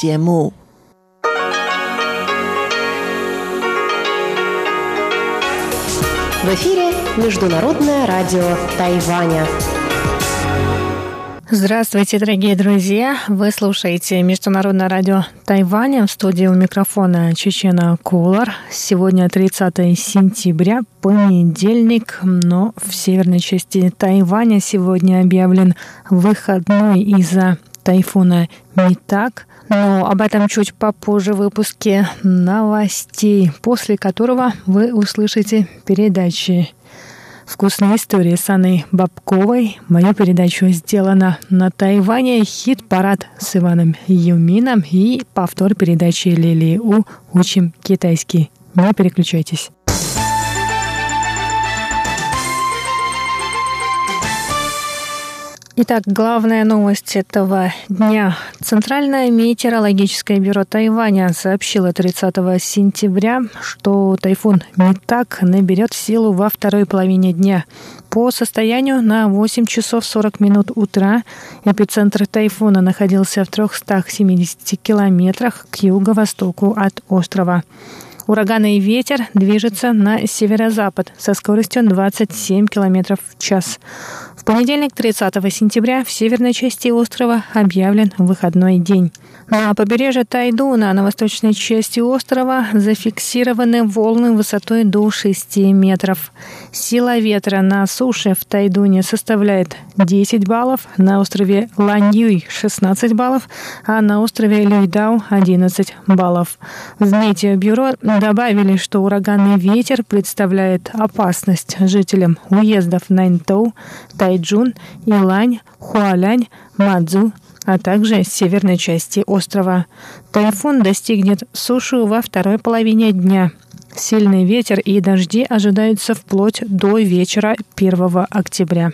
节目。В эфире Международное радио Тайваня. Здравствуйте, дорогие друзья! Вы слушаете Международное радио Тайваня. В студии у микрофона Чечена Кулар. Сегодня 30 сентября, понедельник, но в северной части Тайваня сегодня объявлен выходной из-за тайфуна Митак. Но об этом чуть попозже в выпуске новостей, после которого вы услышите передачи Вкусная история с Анной Бабковой. Мою передачу сделана на Тайване. Хит-парад с Иваном Юмином и повтор передачи Лили У «Учим китайский». Не переключайтесь. Итак, главная новость этого дня. Центральное метеорологическое бюро Тайваня сообщило 30 сентября, что тайфун Митак наберет силу во второй половине дня. По состоянию на 8 часов 40 минут утра эпицентр тайфуна находился в 370 километрах к юго-востоку от острова. Ураганный ветер движется на северо-запад со скоростью 27 км в час. В понедельник, 30 сентября, в северной части острова объявлен выходной день. На побережье Тайдуна на восточной части острова зафиксированы волны высотой до 6 метров. Сила ветра на суше в Тайдуне составляет 10 баллов, на острове Ланьюй 16 баллов, а на острове Люйдау 11 баллов. В метеобюро добавили, что ураганный ветер представляет опасность жителям уездов Наньтоу, Тайджун, Илань, Хуалянь, Мадзу, а также северной части острова. Тайфун достигнет суши во второй половине дня. Сильный ветер и дожди ожидаются вплоть до вечера 1 октября.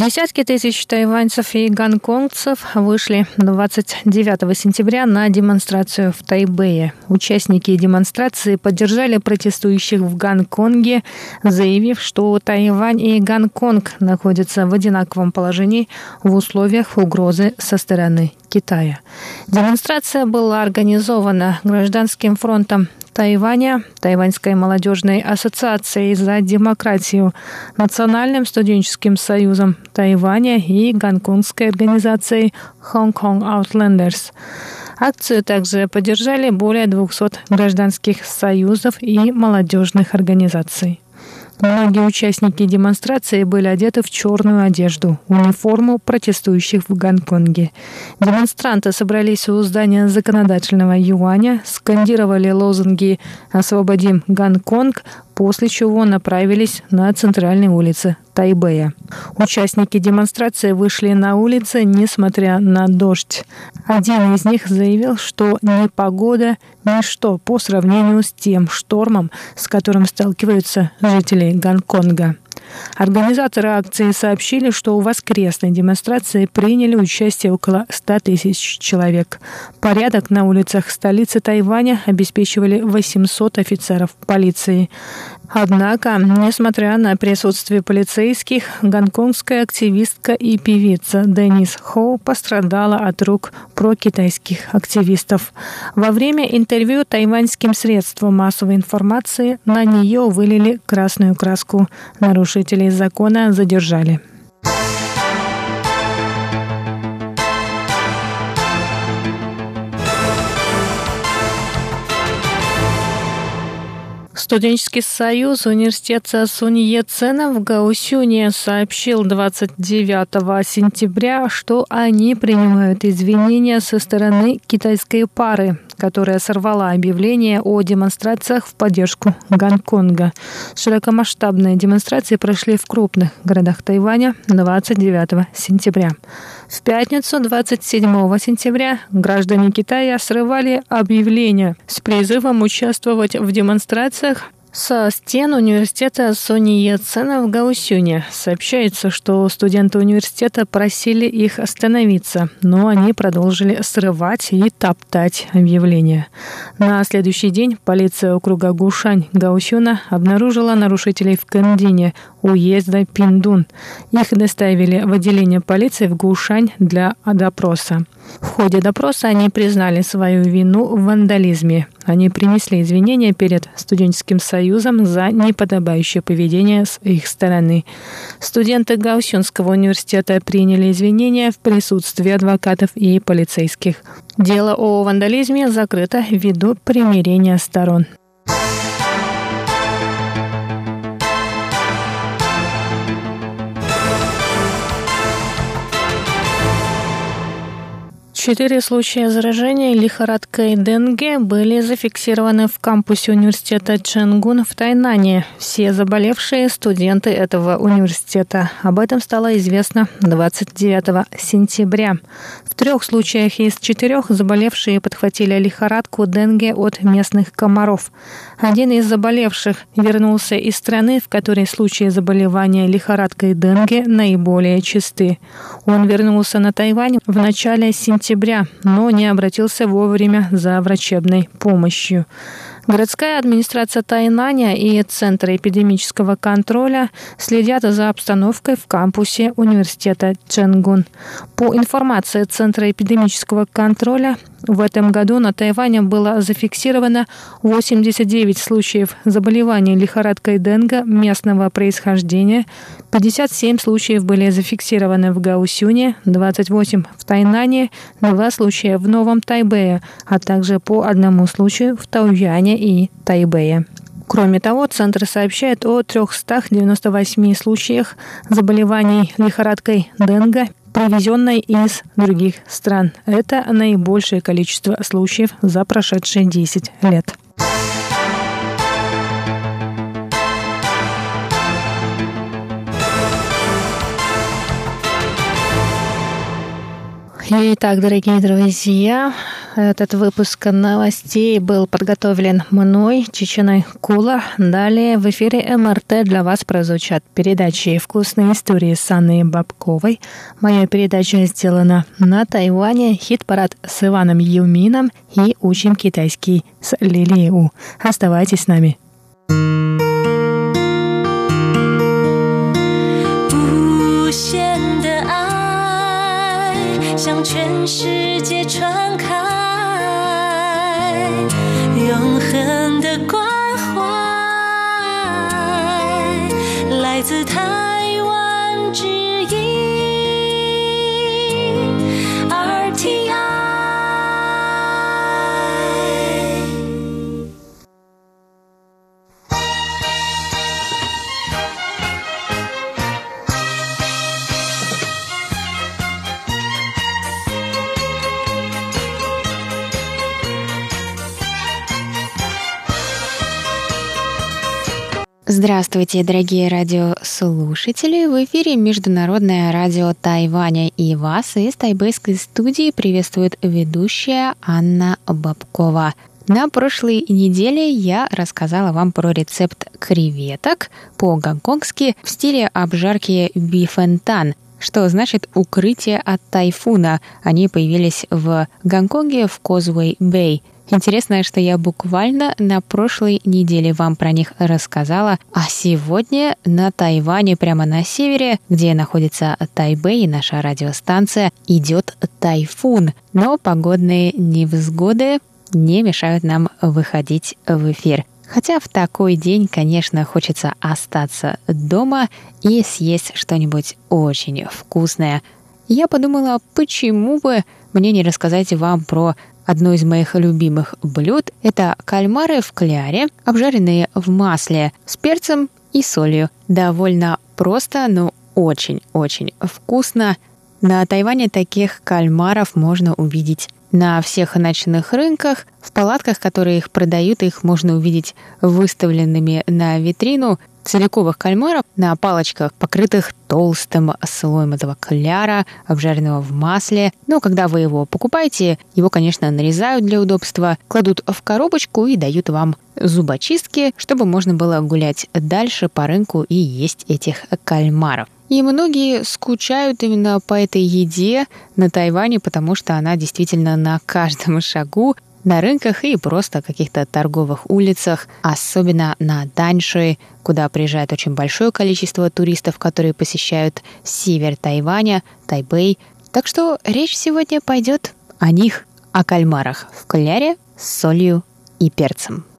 Десятки тысяч тайваньцев и гонконгцев вышли 29 сентября на демонстрацию в Тайбэе. Участники демонстрации поддержали протестующих в Гонконге, заявив, что Тайвань и Гонконг находятся в одинаковом положении в условиях угрозы со стороны Китая. Демонстрация была организована Гражданским фронтом Тайваня, Тайваньской молодежной ассоциацией за демократию, Национальным студенческим союзом Тайваня и гонконгской организацией Hong Kong Outlanders. Акцию также поддержали более 200 гражданских союзов и молодежных организаций. Многие участники демонстрации были одеты в черную одежду, униформу протестующих в Гонконге. Демонстранты собрались у здания законодательного юаня, скандировали лозунги «Освободим Гонконг», после чего направились на центральные улицы Тайбэя. Участники демонстрации вышли на улицы, несмотря на дождь. Один из них заявил, что ни погода, ничто по сравнению с тем штормом, с которым сталкиваются жители Гонконга. Организаторы акции сообщили, что у воскресной демонстрации приняли участие около 100 тысяч человек. Порядок на улицах столицы Тайваня обеспечивали 800 офицеров полиции. Однако, несмотря на присутствие полицейских, гонконгская активистка и певица Денис Хоу пострадала от рук прокитайских активистов. Во время интервью тайваньским средствам массовой информации на нее вылили красную краску. Нарушителей закона задержали. Студенческий союз университета Суньецена в Гаусюне сообщил 29 сентября, что они принимают извинения со стороны китайской пары, которая сорвала объявление о демонстрациях в поддержку Гонконга. Широкомасштабные демонстрации прошли в крупных городах Тайваня 29 сентября. В пятницу 27 сентября граждане Китая срывали объявления с призывом участвовать в демонстрациях Со стен университета Сони Яцена в Гаусюне сообщается, что студенты университета просили их остановиться, но они продолжили срывать и топтать объявления. На следующий день полиция округа Гушань Гаусюна обнаружила нарушителей в Кандине, уезда Пиндун. Их доставили в отделение полиции в Гушань для допроса. В ходе допроса они признали свою вину в вандализме. Они принесли извинения перед студенческим союзом за неподобающее поведение с их стороны. Студенты Гаусюнского университета приняли извинения в присутствии адвокатов и полицейских. Дело о вандализме закрыто ввиду примирения сторон. Четыре случая заражения лихорадкой Денге были зафиксированы в кампусе университета Ченгун в Тайнане. Все заболевшие студенты этого университета. Об этом стало известно 29 сентября. В трех случаях из четырех заболевшие подхватили лихорадку Денге от местных комаров. Один из заболевших вернулся из страны, в которой случаи заболевания лихорадкой Денге наиболее чисты. Он вернулся на Тайвань в начале сентября октября, но не обратился вовремя за врачебной помощью. Городская администрация Тайнаня и Центр эпидемического контроля следят за обстановкой в кампусе университета Ченгун. По информации Центра эпидемического контроля, в этом году на Тайване было зафиксировано 89 случаев заболевания лихорадкой Денга местного происхождения, 57 случаев были зафиксированы в Гаусюне, 28 в Тайнане, 2 случая в Новом Тайбэе, а также по одному случаю в Тауяне и Тайбэе. Кроме того, Центр сообщает о 398 случаях заболеваний лихорадкой Денга, привезенной из других стран. Это наибольшее количество случаев за прошедшие 10 лет. Итак, дорогие друзья, этот выпуск новостей был подготовлен мной, Чеченой Кула. Далее в эфире МРТ для вас прозвучат передачи «Вкусные истории» с Анной Бабковой. Моя передача сделана на Тайване, хит-парад с Иваном Юмином и «Учим китайский» с Лилией У. Оставайтесь с нами. 向全世界传开，永恒的关怀，来自台湾之 Здравствуйте, дорогие радиослушатели! В эфире Международное радио Тайваня и вас из тайбэйской студии приветствует ведущая Анна Бабкова. На прошлой неделе я рассказала вам про рецепт креветок по-гонконгски в стиле обжарки бифентан, что значит укрытие от тайфуна. Они появились в Гонконге в Козвей-Бэй – Интересно, что я буквально на прошлой неделе вам про них рассказала, а сегодня на Тайване, прямо на севере, где находится Тайбэй, наша радиостанция, идет тайфун. Но погодные невзгоды не мешают нам выходить в эфир. Хотя в такой день, конечно, хочется остаться дома и съесть что-нибудь очень вкусное. Я подумала, почему бы мне не рассказать вам про Одно из моих любимых блюд – это кальмары в кляре, обжаренные в масле с перцем и солью. Довольно просто, но очень-очень вкусно. На Тайване таких кальмаров можно увидеть На всех ночных рынках, в палатках, которые их продают, их можно увидеть выставленными на витрину целиковых кальмаров на палочках, покрытых толстым слоем этого кляра, обжаренного в масле. Но когда вы его покупаете, его, конечно, нарезают для удобства, кладут в коробочку и дают вам зубочистки, чтобы можно было гулять дальше по рынку и есть этих кальмаров. И многие скучают именно по этой еде на Тайване, потому что она действительно на каждом шагу на рынках и просто каких-то торговых улицах, особенно на Даньши, куда приезжает очень большое количество туристов, которые посещают север Тайваня, Тайбэй. Так что речь сегодня пойдет о них, о кальмарах в кляре с солью и перцем.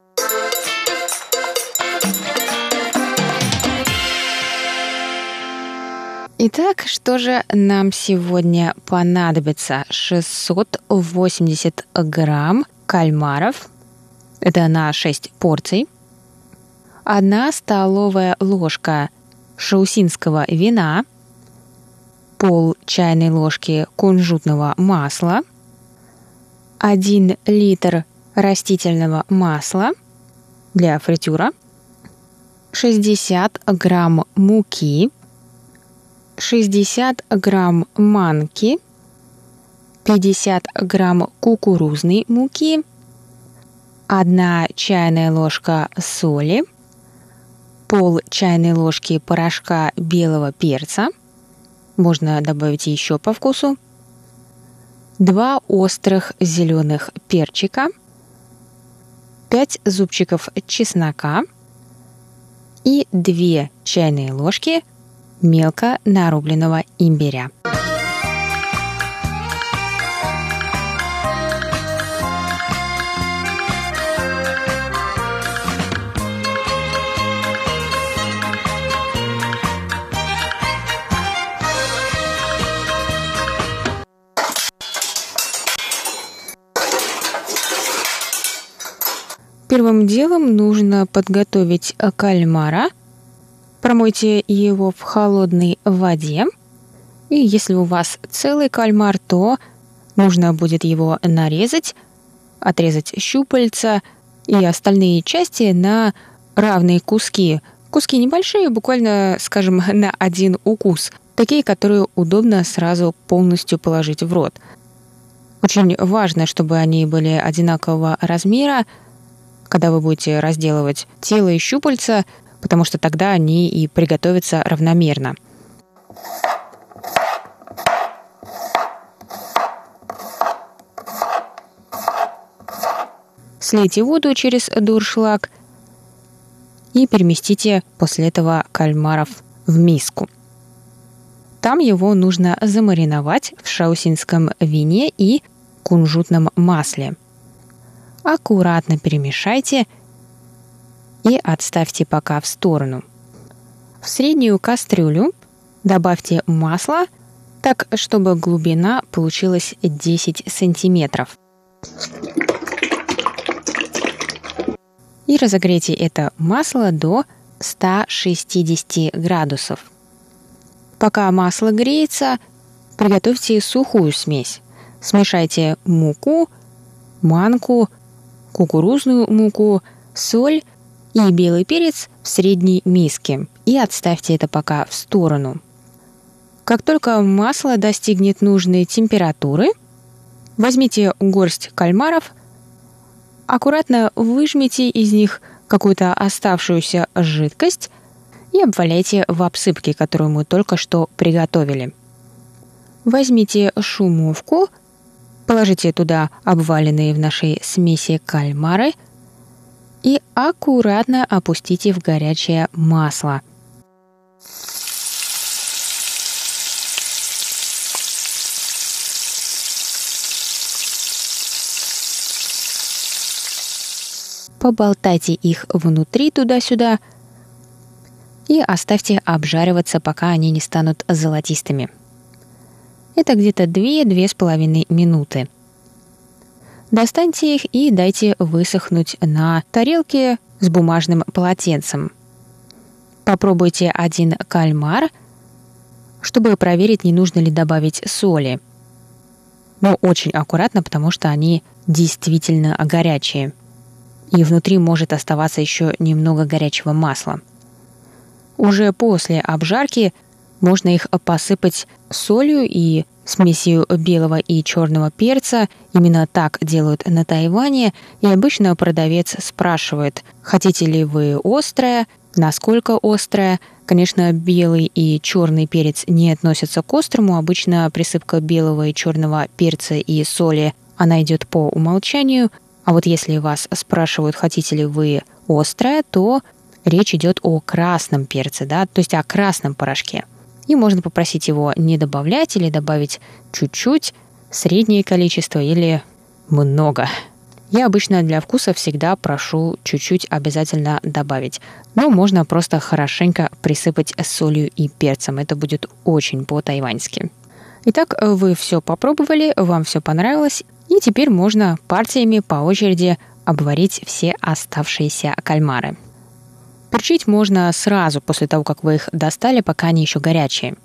Итак, что же нам сегодня понадобится? 680 грамм кальмаров. Это на 6 порций. Одна столовая ложка шаусинского вина. Пол чайной ложки кунжутного масла. 1 литр растительного масла для фритюра. 60 грамм муки – 60 грамм манки, 50 грамм кукурузной муки, 1 чайная ложка соли, пол чайной ложки порошка белого перца, можно добавить еще по вкусу, 2 острых зеленых перчика, 5 зубчиков чеснока и 2 чайные ложки мелко нарубленного имбиря. Первым делом нужно подготовить кальмара – Промойте его в холодной воде. И если у вас целый кальмар, то нужно будет его нарезать, отрезать щупальца и остальные части на равные куски. Куски небольшие, буквально, скажем, на один укус. Такие, которые удобно сразу полностью положить в рот. Очень важно, чтобы они были одинакового размера. Когда вы будете разделывать тело и щупальца, потому что тогда они и приготовятся равномерно. Слейте воду через дуршлаг и переместите после этого кальмаров в миску. Там его нужно замариновать в шаусинском вине и кунжутном масле. Аккуратно перемешайте – и отставьте пока в сторону. В среднюю кастрюлю добавьте масло, так чтобы глубина получилась 10 сантиметров. И разогрейте это масло до 160 градусов. Пока масло греется, приготовьте сухую смесь. Смешайте муку, манку, кукурузную муку, соль и белый перец в средней миске и отставьте это пока в сторону. Как только масло достигнет нужной температуры, возьмите горсть кальмаров, аккуратно выжмите из них какую-то оставшуюся жидкость и обваляйте в обсыпке, которую мы только что приготовили. Возьмите шумовку, положите туда обваленные в нашей смеси кальмары – и аккуратно опустите в горячее масло. Поболтайте их внутри туда-сюда и оставьте обжариваться, пока они не станут золотистыми. Это где-то 2-2,5 минуты – Достаньте их и дайте высохнуть на тарелке с бумажным полотенцем. Попробуйте один кальмар, чтобы проверить, не нужно ли добавить соли. Но очень аккуратно, потому что они действительно горячие. И внутри может оставаться еще немного горячего масла. Уже после обжарки можно их посыпать солью и смесью белого и черного перца. Именно так делают на Тайване. И обычно продавец спрашивает, хотите ли вы острое, насколько острое. Конечно, белый и черный перец не относятся к острому. Обычно присыпка белого и черного перца и соли, она идет по умолчанию. А вот если вас спрашивают, хотите ли вы острое, то речь идет о красном перце, да, то есть о красном порошке. И можно попросить его не добавлять или добавить чуть-чуть, среднее количество или много. Я обычно для вкуса всегда прошу чуть-чуть обязательно добавить. Но можно просто хорошенько присыпать солью и перцем. Это будет очень по-тайваньски. Итак, вы все попробовали, вам все понравилось, и теперь можно партиями по очереди обварить все оставшиеся кальмары. Перчить можно сразу после того, как вы их достали, пока они еще горячие.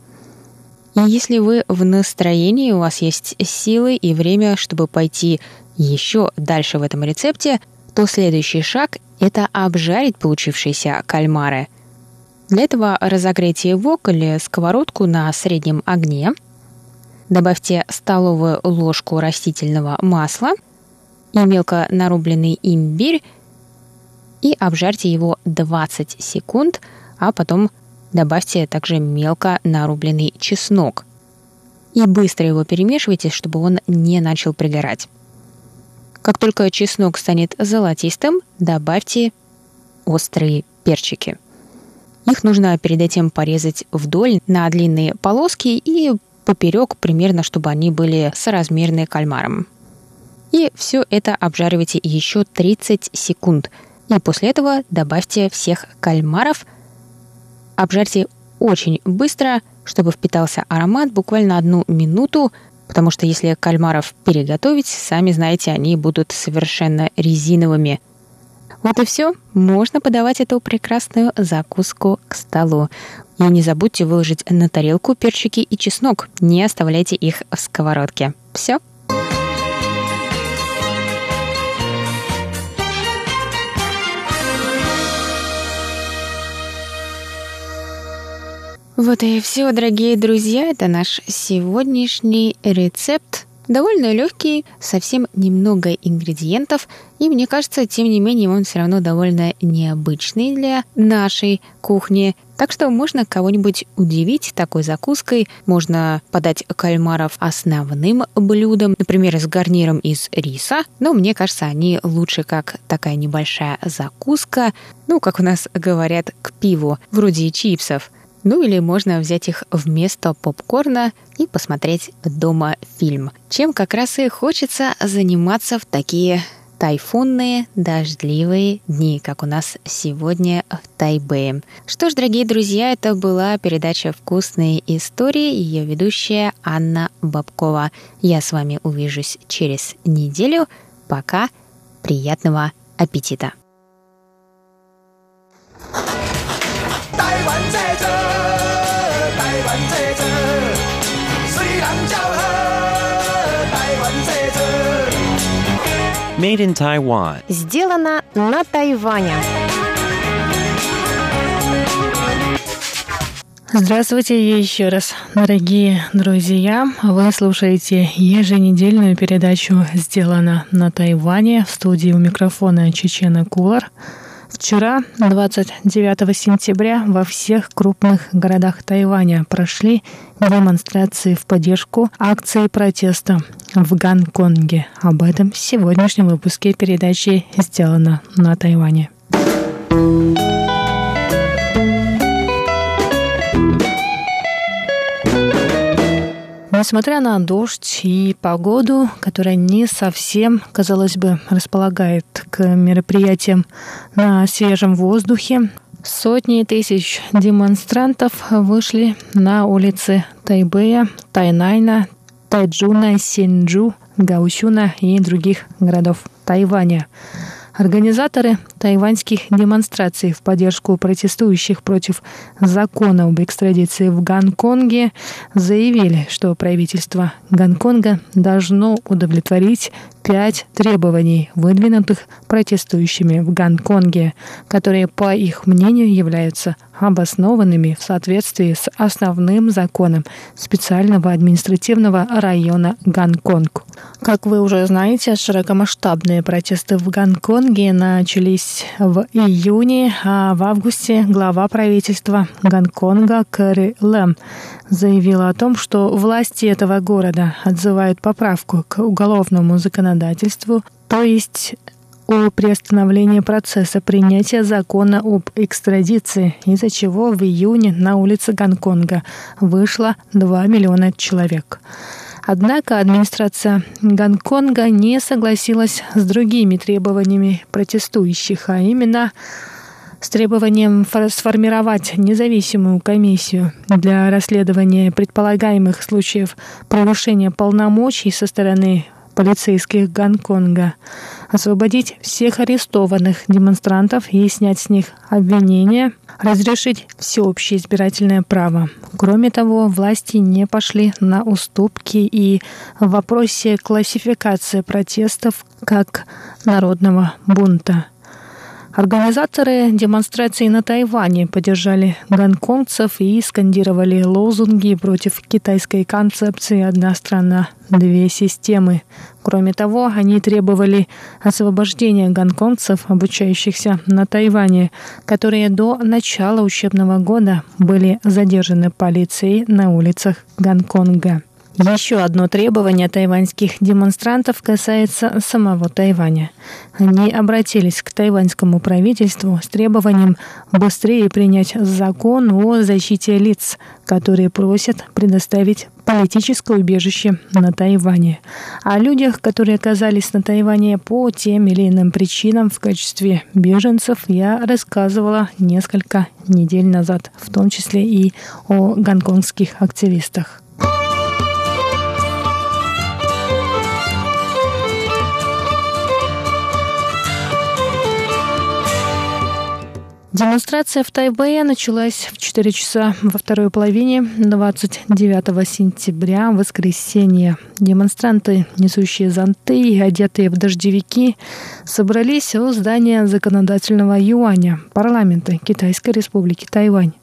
И если вы в настроении, у вас есть силы и время, чтобы пойти еще дальше в этом рецепте, то следующий шаг – это обжарить получившиеся кальмары. Для этого разогрейте вок или сковородку на среднем огне. Добавьте столовую ложку растительного масла и мелко нарубленный имбирь и обжарьте его 20 секунд, а потом добавьте также мелко нарубленный чеснок. И быстро его перемешивайте, чтобы он не начал пригорать. Как только чеснок станет золотистым, добавьте острые перчики. Их нужно перед этим порезать вдоль на длинные полоски и поперек примерно, чтобы они были соразмерны кальмаром. И все это обжаривайте еще 30 секунд – и после этого добавьте всех кальмаров. Обжарьте очень быстро, чтобы впитался аромат буквально одну минуту, потому что если кальмаров переготовить, сами знаете, они будут совершенно резиновыми. Вот и все. Можно подавать эту прекрасную закуску к столу. И не забудьте выложить на тарелку перчики и чеснок. Не оставляйте их в сковородке. Все. Вот и все, дорогие друзья, это наш сегодняшний рецепт. Довольно легкий, совсем немного ингредиентов, и мне кажется, тем не менее, он все равно довольно необычный для нашей кухни. Так что можно кого-нибудь удивить такой закуской. Можно подать кальмаров основным блюдом, например, с гарниром из риса. Но мне кажется, они лучше как такая небольшая закуска. Ну, как у нас говорят, к пиву, вроде чипсов. Ну или можно взять их вместо попкорна и посмотреть дома фильм. Чем как раз и хочется заниматься в такие тайфунные, дождливые дни, как у нас сегодня в Тайбэе. Что ж, дорогие друзья, это была передача «Вкусные истории», ее ведущая Анна Бабкова. Я с вами увижусь через неделю. Пока, приятного аппетита! Made in Taiwan. Сделано на Тайване. Здравствуйте еще раз, дорогие друзья. Вы слушаете еженедельную передачу «Сделано на Тайване» в студии у микрофона Чечена Кулар – Вчера, 29 сентября, во всех крупных городах Тайваня прошли демонстрации в поддержку акции протеста в Гонконге. Об этом в сегодняшнем выпуске передачи «Сделано на Тайване». Несмотря на дождь и погоду, которая не совсем, казалось бы, располагает к мероприятиям на свежем воздухе, сотни тысяч демонстрантов вышли на улицы Тайбэя, Тайнайна, Тайджуна, Синджу, Гаусюна и других городов Тайваня. Организаторы тайваньских демонстраций в поддержку протестующих против закона об экстрадиции в Гонконге заявили, что правительство Гонконга должно удовлетворить пять требований, выдвинутых протестующими в Гонконге, которые, по их мнению, являются обоснованными в соответствии с основным законом специального административного района Гонконг. Как вы уже знаете, широкомасштабные протесты в Гонконге начались в июне, а в августе глава правительства Гонконга Кэрри Лэм заявила о том, что власти этого города отзывают поправку к уголовному законодательству, то есть о приостановлении процесса принятия закона об экстрадиции, из-за чего в июне на улице Гонконга вышло 2 миллиона человек. Однако администрация Гонконга не согласилась с другими требованиями протестующих, а именно с требованием сформировать независимую комиссию для расследования предполагаемых случаев нарушения полномочий со стороны полицейских Гонконга, освободить всех арестованных демонстрантов и снять с них обвинения, разрешить всеобщее избирательное право. Кроме того, власти не пошли на уступки и в вопросе классификации протестов как народного бунта – Организаторы демонстрации на Тайване поддержали гонконгцев и скандировали лозунги против китайской концепции «одна страна, две системы». Кроме того, они требовали освобождения гонконгцев, обучающихся на Тайване, которые до начала учебного года были задержаны полицией на улицах Гонконга. Еще одно требование тайваньских демонстрантов касается самого Тайваня. Они обратились к тайваньскому правительству с требованием быстрее принять закон о защите лиц, которые просят предоставить политическое убежище на Тайване. О людях, которые оказались на Тайване по тем или иным причинам в качестве беженцев, я рассказывала несколько недель назад, в том числе и о гонконгских активистах. Демонстрация в Тайбэе началась в 4 часа во второй половине 29 сентября, воскресенье. Демонстранты, несущие зонты и одетые в дождевики, собрались у здания законодательного юаня парламента Китайской республики Тайвань.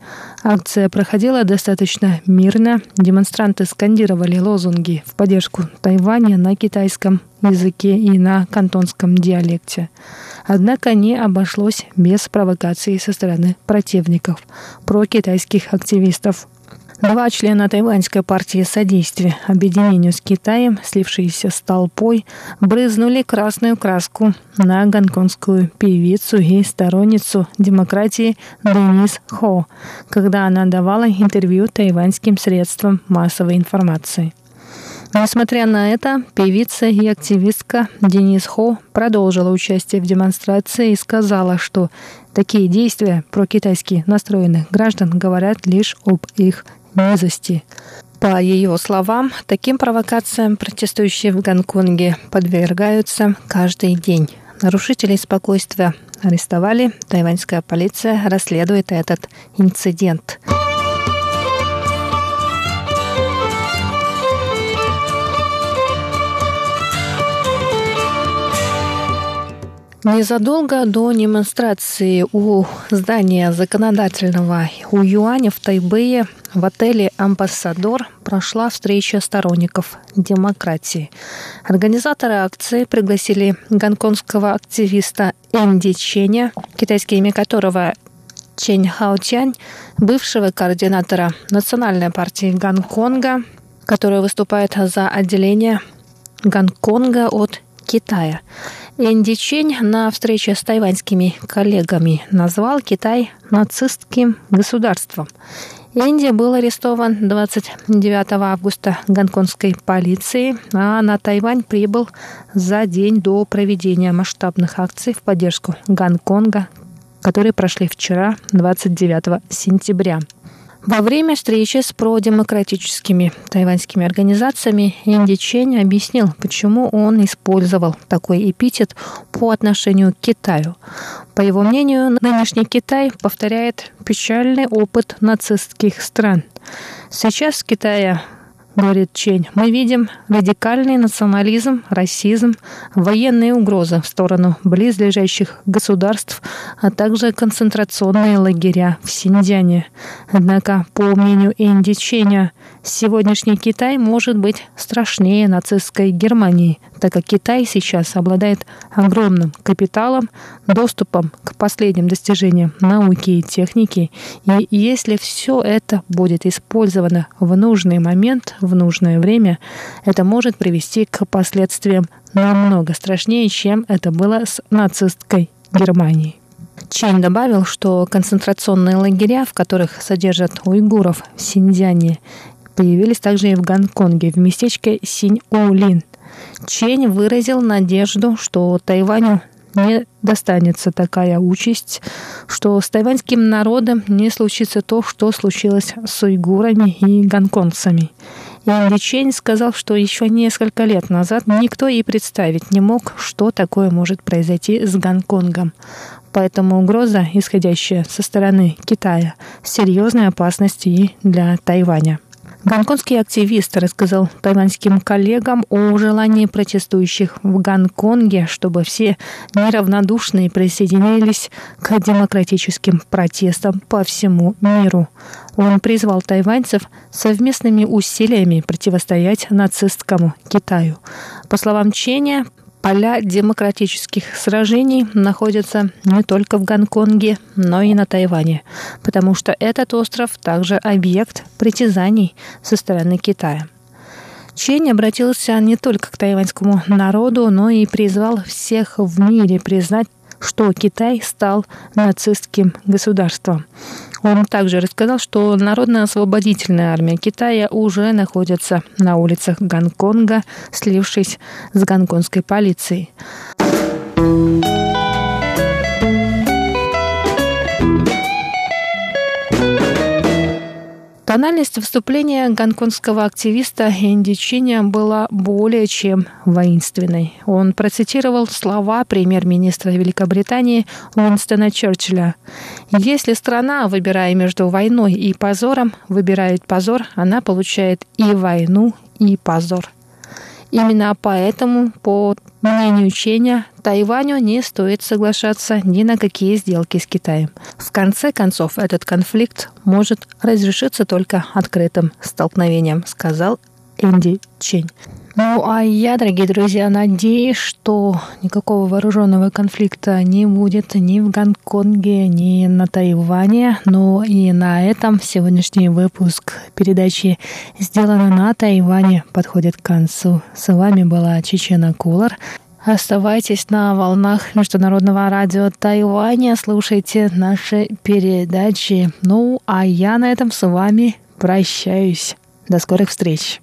Акция проходила достаточно мирно. Демонстранты скандировали лозунги в поддержку Тайваня на китайском языке и на кантонском диалекте. Однако не обошлось без провокаций со стороны противников, прокитайских активистов. Два члена тайваньской партии содействия объединению с Китаем, слившиеся с толпой, брызнули красную краску на гонконгскую певицу и сторонницу демократии Денис Хо, когда она давала интервью тайваньским средствам массовой информации. Несмотря на это, певица и активистка Денис Хо продолжила участие в демонстрации и сказала, что такие действия про китайски настроенных граждан говорят лишь об их низости. По ее словам, таким провокациям протестующие в Гонконге подвергаются каждый день. Нарушителей спокойствия арестовали. Тайваньская полиция расследует этот инцидент. Незадолго до демонстрации у здания законодательного у Юаня в Тайбэе в отеле «Амбассадор» прошла встреча сторонников демократии. Организаторы акции пригласили гонконгского активиста Энди Ченя, китайское имя которого Чень Хаотянь, бывшего координатора Национальной партии Гонконга, который выступает за отделение Гонконга от Китая. Энди Чень на встрече с тайваньскими коллегами назвал Китай нацистским государством. Энди был арестован 29 августа гонконгской полицией, а на Тайвань прибыл за день до проведения масштабных акций в поддержку Гонконга, которые прошли вчера, 29 сентября. Во время встречи с продемократическими тайваньскими организациями Инди Чень объяснил, почему он использовал такой эпитет по отношению к Китаю. По его мнению, нынешний Китай повторяет печальный опыт нацистских стран. Сейчас в Китае говорит Чень, мы видим радикальный национализм, расизм, военные угрозы в сторону близлежащих государств, а также концентрационные лагеря в Синьцзяне. Однако, по мнению Энди Ченя, сегодняшний Китай может быть страшнее нацистской Германии, так как Китай сейчас обладает огромным капиталом, доступом к последним достижениям науки и техники, и если все это будет использовано в нужный момент, в нужное время, это может привести к последствиям намного страшнее, чем это было с нацистской Германией. Чейн добавил, что концентрационные лагеря, в которых содержат уйгуров в Синьцзяне, появились также и в Гонконге, в местечке Синь-Оулин. Чень выразил надежду, что Тайваню не достанется такая участь, что с тайваньским народом не случится то, что случилось с уйгурами и гонконгцами. Ян Личень сказал, что еще несколько лет назад никто и представить не мог, что такое может произойти с Гонконгом. Поэтому угроза, исходящая со стороны Китая, серьезной опасности и для Тайваня. Гонконгский активист рассказал тайваньским коллегам о желании протестующих в Гонконге, чтобы все неравнодушные присоединились к демократическим протестам по всему миру. Он призвал тайваньцев совместными усилиями противостоять нацистскому Китаю. По словам Ченя, Поля демократических сражений находятся не только в Гонконге, но и на Тайване, потому что этот остров также объект притязаний со стороны Китая. Чень обратился не только к тайваньскому народу, но и призвал всех в мире признать что Китай стал нацистским государством. Он также рассказал, что Народно-освободительная армия Китая уже находится на улицах Гонконга, слившись с гонконгской полицией. Тональность выступления гонконгского активиста Энди Чиня была более чем воинственной. Он процитировал слова премьер-министра Великобритании Уинстона Черчилля. «Если страна, выбирая между войной и позором, выбирает позор, она получает и войну, и позор». Именно поэтому, по мнению Ченя, Тайваню не стоит соглашаться ни на какие сделки с Китаем. В конце концов, этот конфликт может разрешиться только открытым столкновением, сказал Энди Чень. Ну, а я, дорогие друзья, надеюсь, что никакого вооруженного конфликта не будет ни в Гонконге, ни на Тайване. Но и на этом сегодняшний выпуск передачи «Сделано на Тайване» подходит к концу. С вами была Чечена Кулар. Оставайтесь на волнах Международного радио Тайваня, слушайте наши передачи. Ну, а я на этом с вами прощаюсь. До скорых встреч.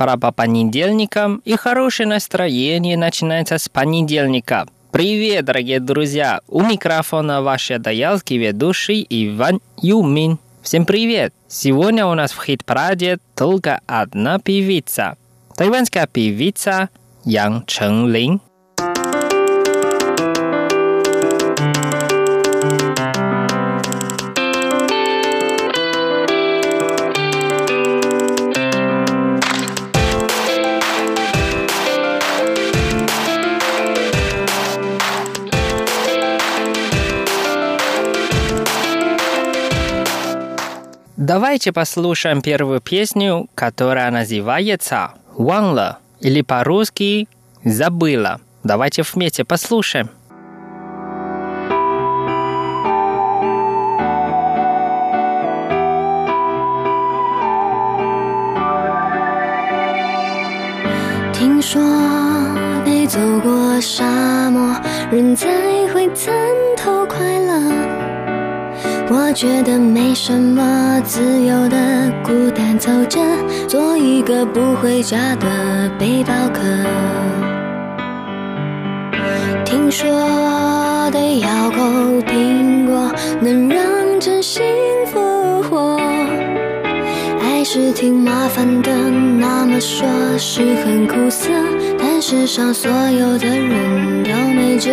Пора по понедельникам, и хорошее настроение начинается с понедельника. Привет, дорогие друзья! У микрофона ваш даялский ведущий Иван Юмин. Всем привет! Сегодня у нас в хит-параде только одна певица. Тайванская певица Ян Ченлин. Давайте послушаем первую песню, которая называется «Ванла» или по-русски «Забыла». Давайте вместе послушаем.听说得走过沙漠，人才会参透快乐。 我觉得没什么，自由的孤单走着，做一个不回家的背包客。听说得咬口苹果，能让真心复活。爱是挺麻烦的，那么说是很苦涩，但世上所有的人都没辙。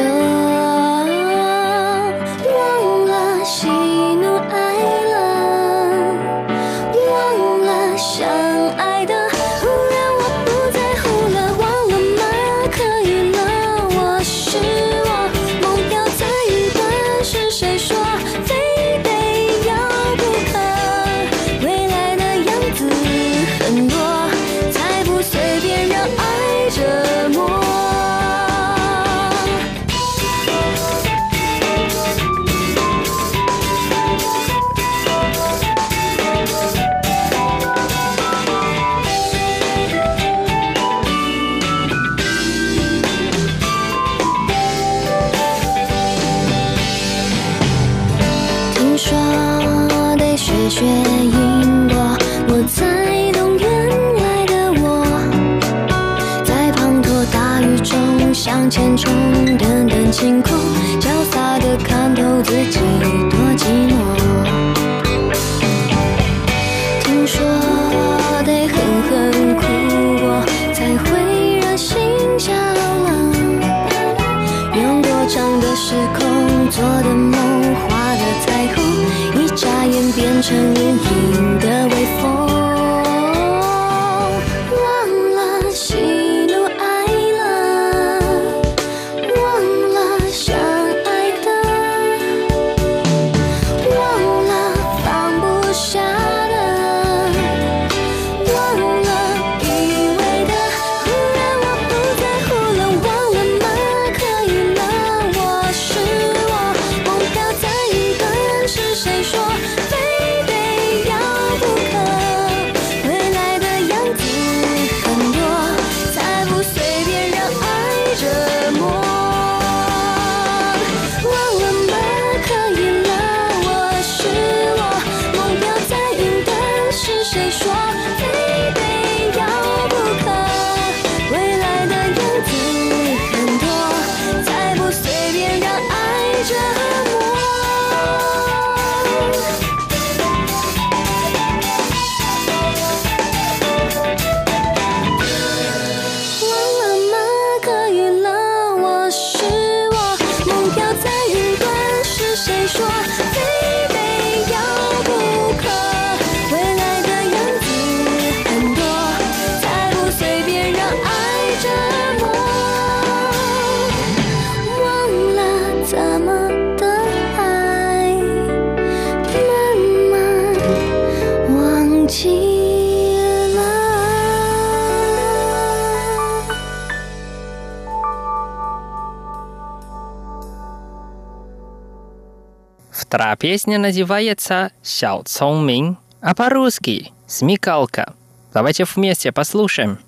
песня называется «Сяо Цong а по-русски «Смекалка». Давайте вместе послушаем.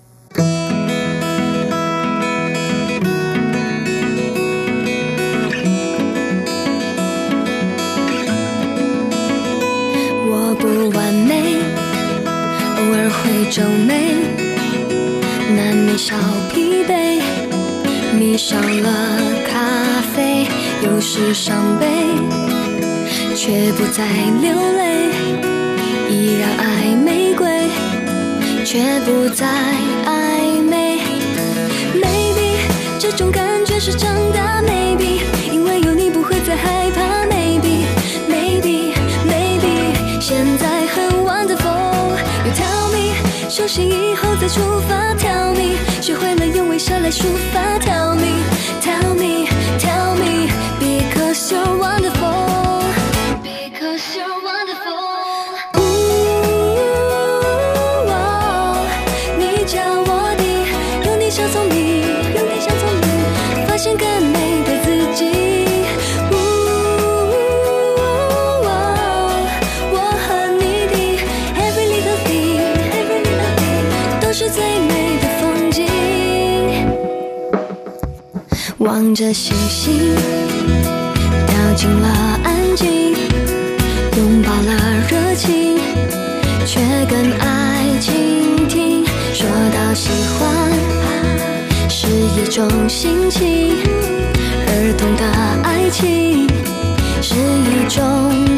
我不完美，偶尔会皱眉，难免小疲惫，迷上了咖啡，有时伤悲。 却不再流泪，依然爱玫瑰，却不再暧昧。Maybe 这种感觉是长大，Maybe 因为有你不会再害怕。Maybe Maybe Maybe 现在很 wonderful。You tell me 休息以后再出发，Tell me 学会了用微笑来抒发，Tell me 着星星掉进了安静拥抱了热情却更爱倾听说到喜欢是一种心情儿童的爱情是一种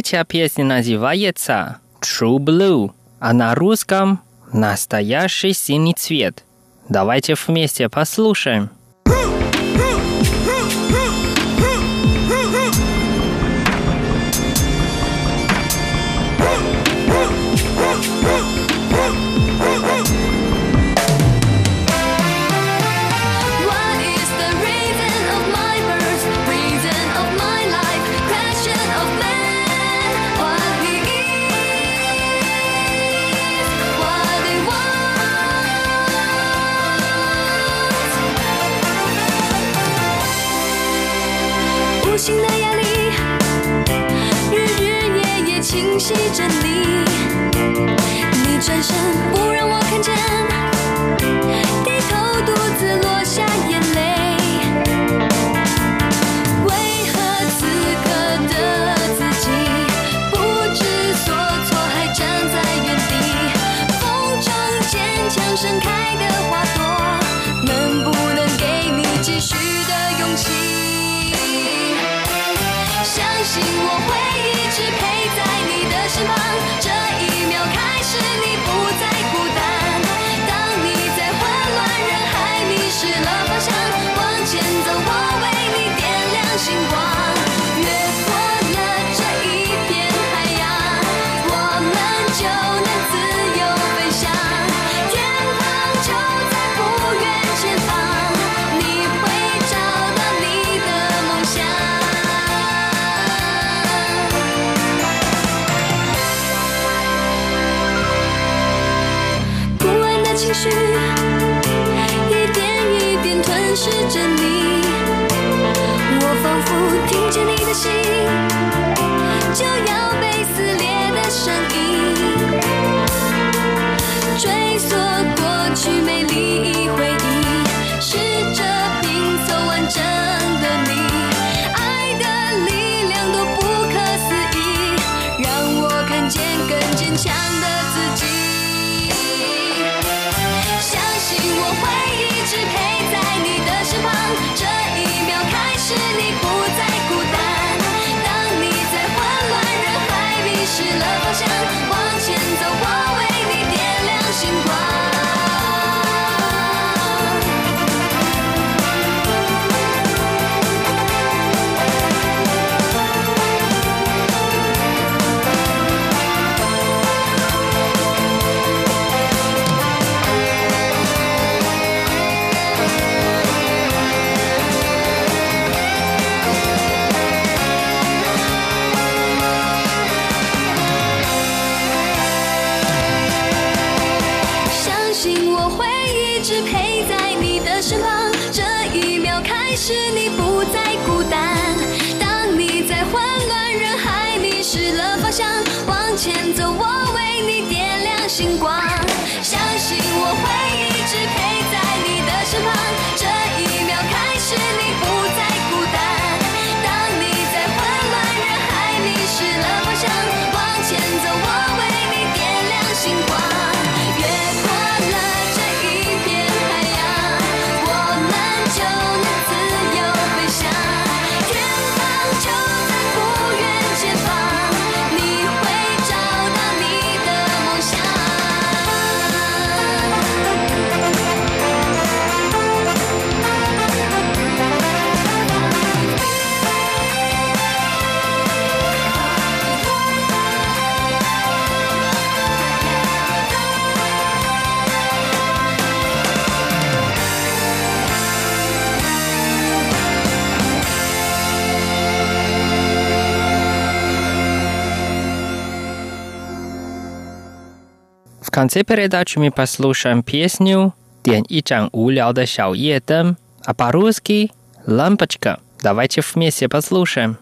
Третья песня называется True Blue, а на русском «Настоящий синий цвет». Давайте вместе послушаем. 新的心。конце передачи мы послушаем песню «День и чан уляо да шао а по-русски «Лампочка». Давайте вместе послушаем.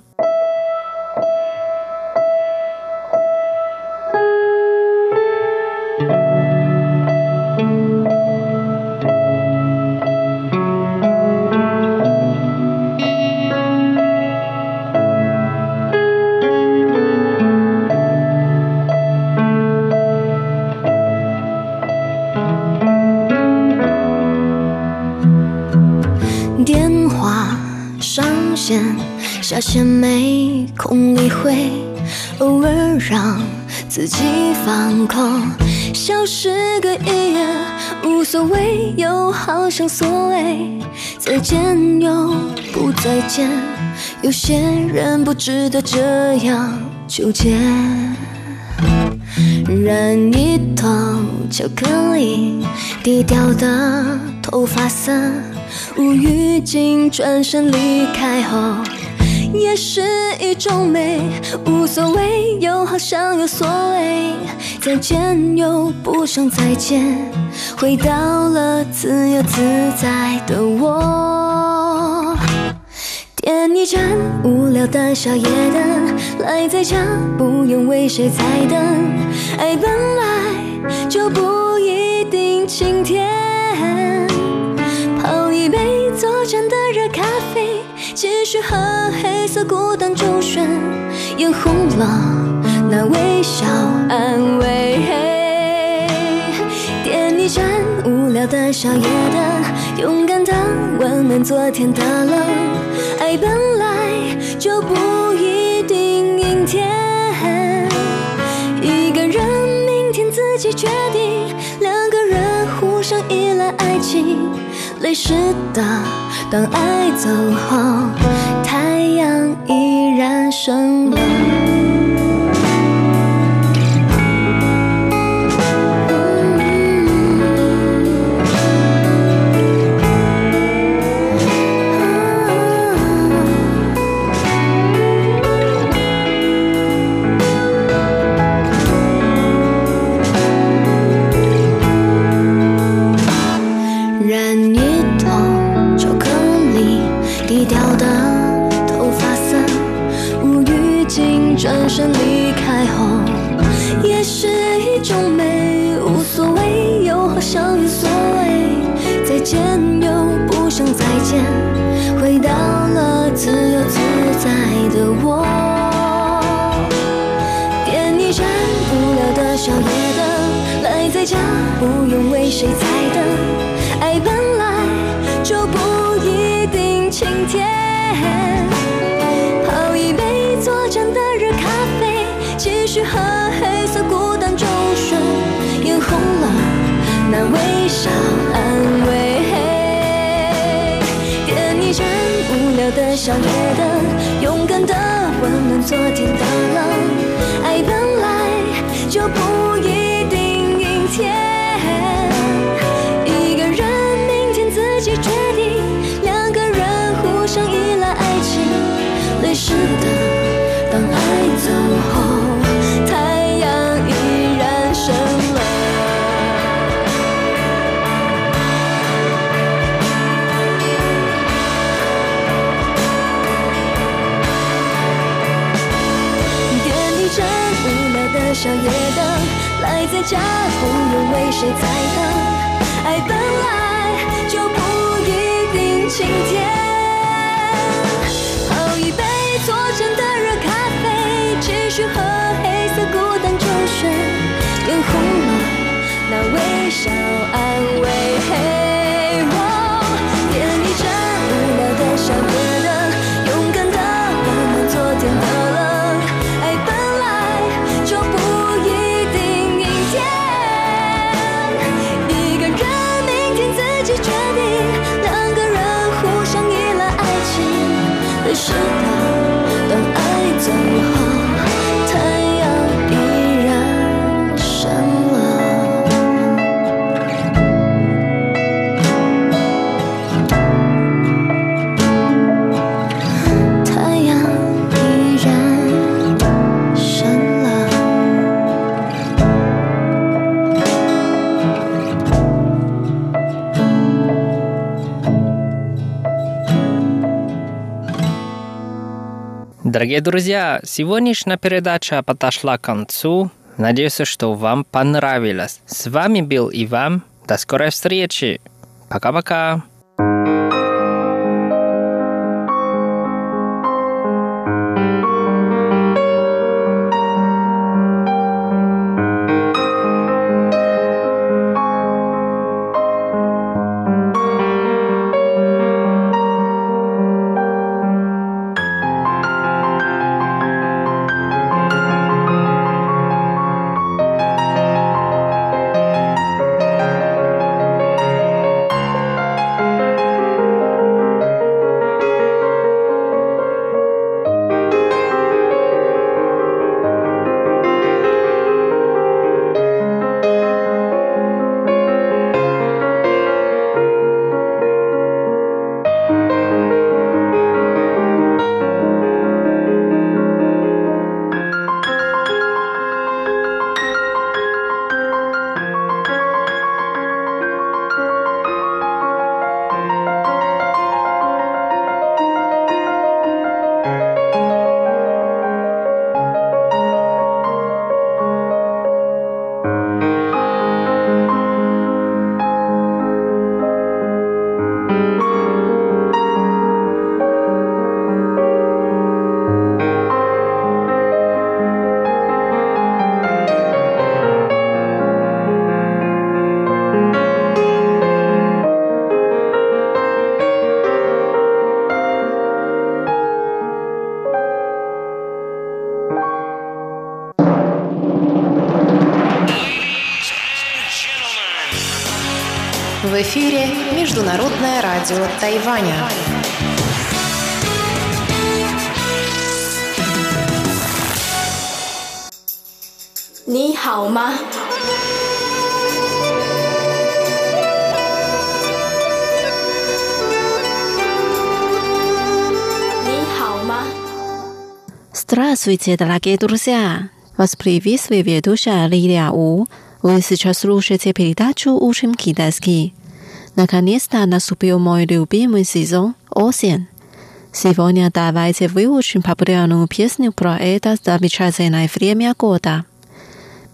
下线没空理会，偶尔让自己放空，消失个一夜无所谓，又好像所谓再见又不再见，有些人不值得这样纠结。染一头巧克力，低调的头发色，无预警转身离开后，也是一种美，无所谓，又好像有所谓，再见又不想再见，回到了自由自在的我。点一盏无聊的小夜灯，赖在家不用为谁猜灯。爱本来就不一定晴天，继续喝黑色孤单周旋，眼红了那微笑安慰。点一盏无聊的小夜灯，勇敢的温暖昨天的冷。爱本来就不一定阴天，一个人明天自己决定，两个人互相依赖爱情，泪湿的。当爱走后，太阳依然升了。Дорогие друзья, сегодняшняя передача подошла к концу. Надеюсь, что вам понравилось. С вами был Иван. До скорой встречи. Пока-пока. Международное радио Тайваня. Ни хао ма? Ни хао ма? Здравствуйте, дорогие друзья! Вас приветствует ведущая Лилия У. Вы сейчас слушаете передачу «Учим китайский». Наконец-то наступил мой любимый сезон – осень. Сегодня давайте выучим популярную песню про это замечательное время года.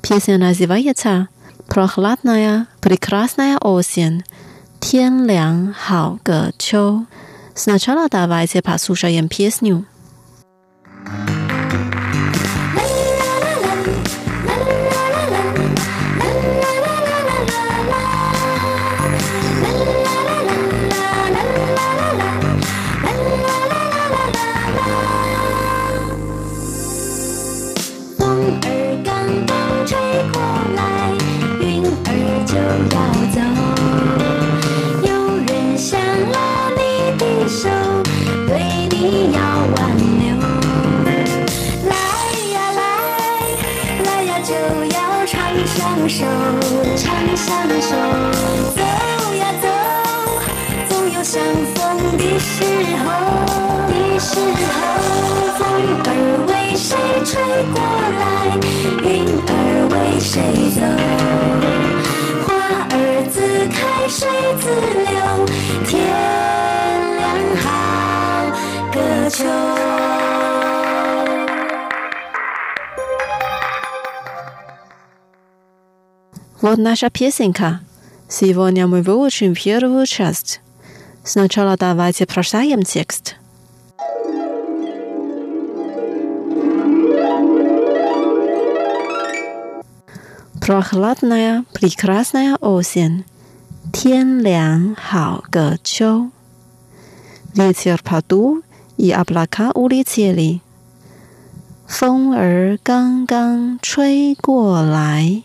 Песня называется «Прохладная, прекрасная осень». Тянлян Хао Сначала давайте послушаем песню. Вот наша песенка. Сегодня мы выучим первую часть. Сначала давайте прочитаем текст. Прохладная, прекрасная осень. Тен лян хао ге чоу. Ветер подул, и облака улетели. Фон эр ганг ганг чуй го лай.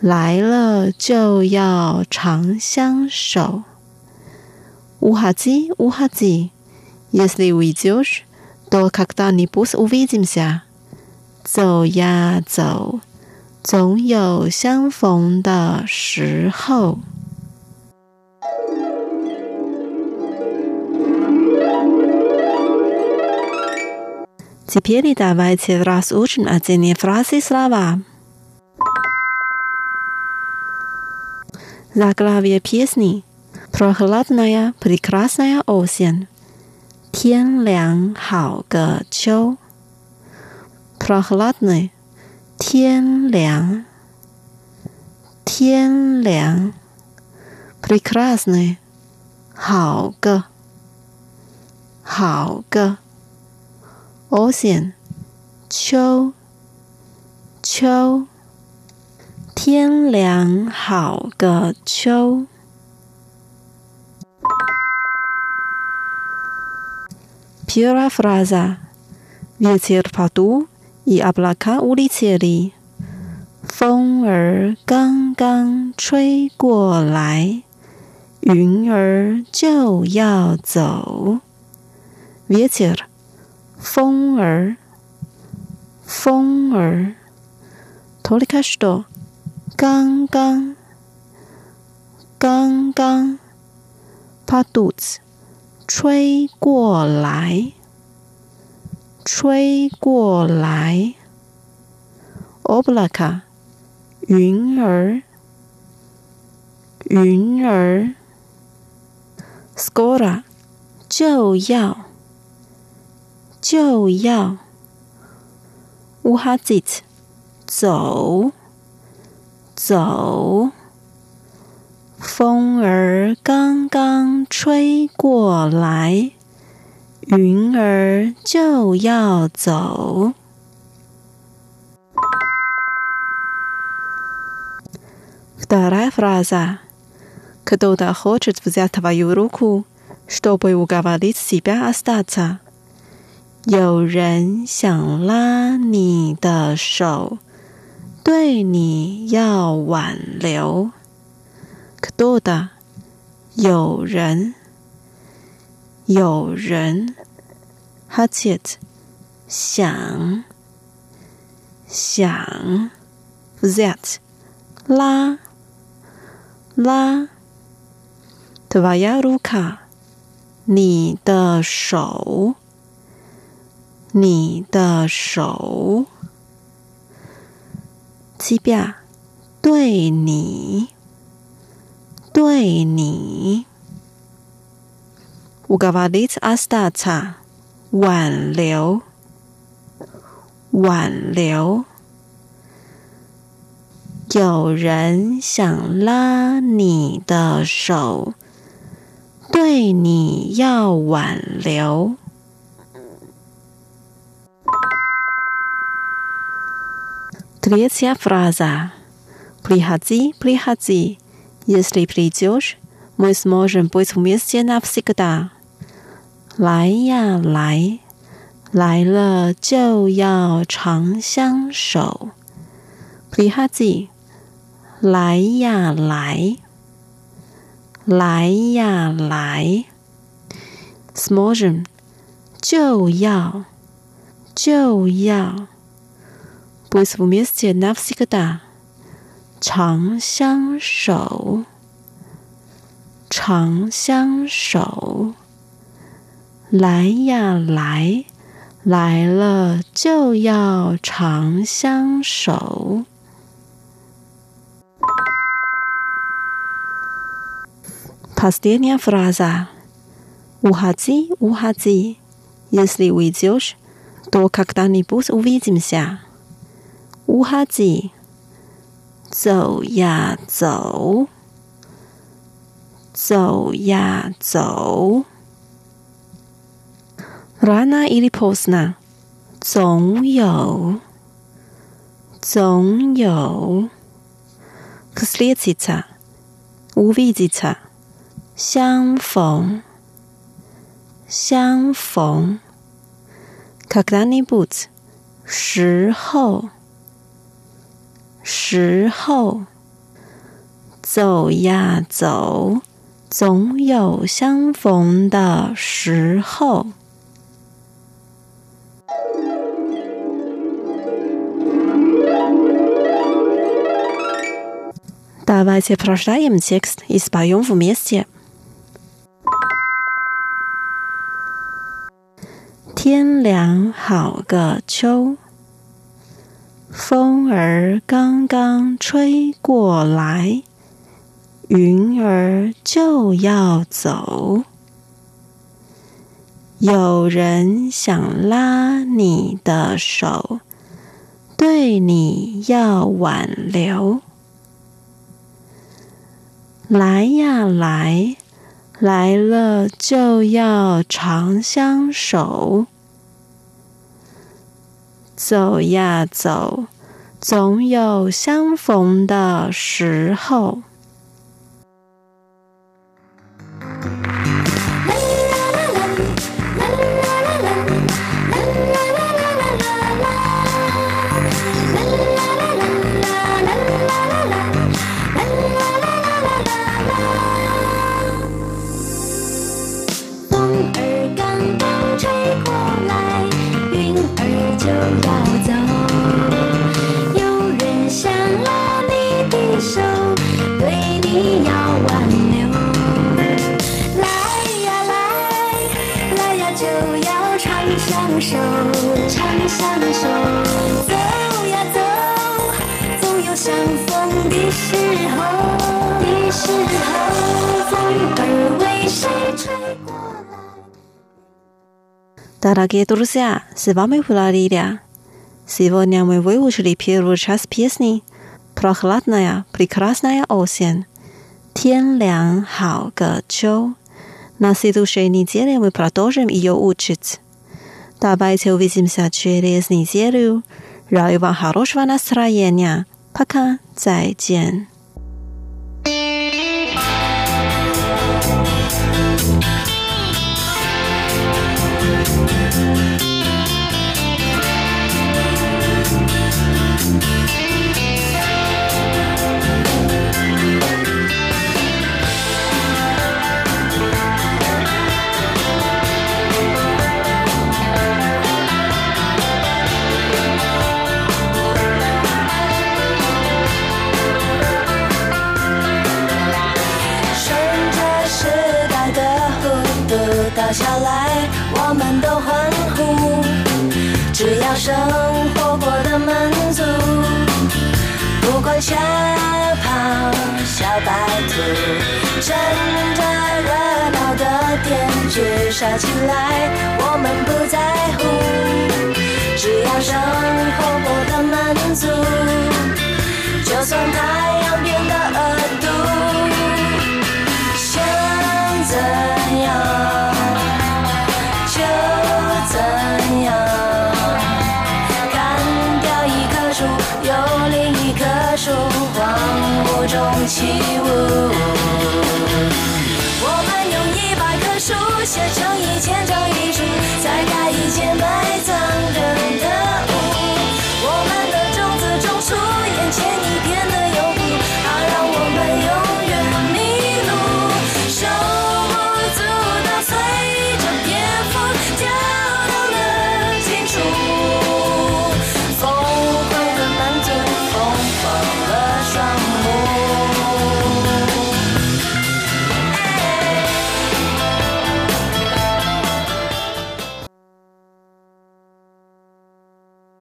来了就要长相守。Уходи, уходи. Если уйдешь, то когда-нибудь увидимся. 走呀走，总有相逢的时候。Теперь давайте разучим отдельные фразы и слова. заглавие песни «Прохладная прекрасная осень», «Тен лян хао ге чоу», «Прохладный», «Тен лян», «Тен лян», «Прекрасный», «Хао ге», «Хао ге», «Осень», «Чоу», «Чоу», 天凉好个秋。Piera fraza, vietir padu, i ablaka ulicieli。风儿刚刚吹过来，云儿就要走。vietir，风儿，风儿，tolikasto。Tol 刚刚，刚刚，paduz，吹过来，吹过来，oblaka，云儿，云儿，skora，就要，就要，uhazit，走。走，风儿刚刚吹过来，云儿就要走。Вторая фраза. Кто-то хочет взять твою руку, чтобы уговорить себя остаться. 有人想拉你的手， 对你要挽留。可多的有人，有人，hatit 想想，that 拉拉，tvaya ruka 你的手，你的手。七表对你，对你。乌嘎瓦利兹阿斯塔查挽留，挽留。有人想拉你的手，对你要挽留。Третья фраза. Приходи, приходи. Если придешь, мы сможем быть вместе навсегда. 来呀来，来了就要长相守。Приходи，来呀来，来呀来。Сможем，就要，就要。 быть вместе навсегда，长相守， 长相守。来呀来，来了就要长相守。Последняя фраза. Уходи, уходи. Если уйдешь, то когда-нибудь увидимся. 乌哈吉，走呀走，走呀走。Rana iliposna，总有，总有。Kslietica，乌维吉查，相逢，相逢。Kakdani but，时候。时候，走呀走，总有相逢的时候。Давайте прочитаем текст и споем вместе. 天凉好个秋。 风儿刚刚吹过来，云儿就要走。有人想拉你的手，对你要挽留。来呀来，来了就要长相守。走呀走，总有相逢的时候。Дорогие друзья, с вами была Лилия. Сегодня мы выучили первую часть песни «Прохладная, прекрасная осень». 天凉好个秋。На следующей неделе мы продолжим ее учить. Давайте увидимся через неделю. Желаю вам хорошего настроения. Пока, 再见。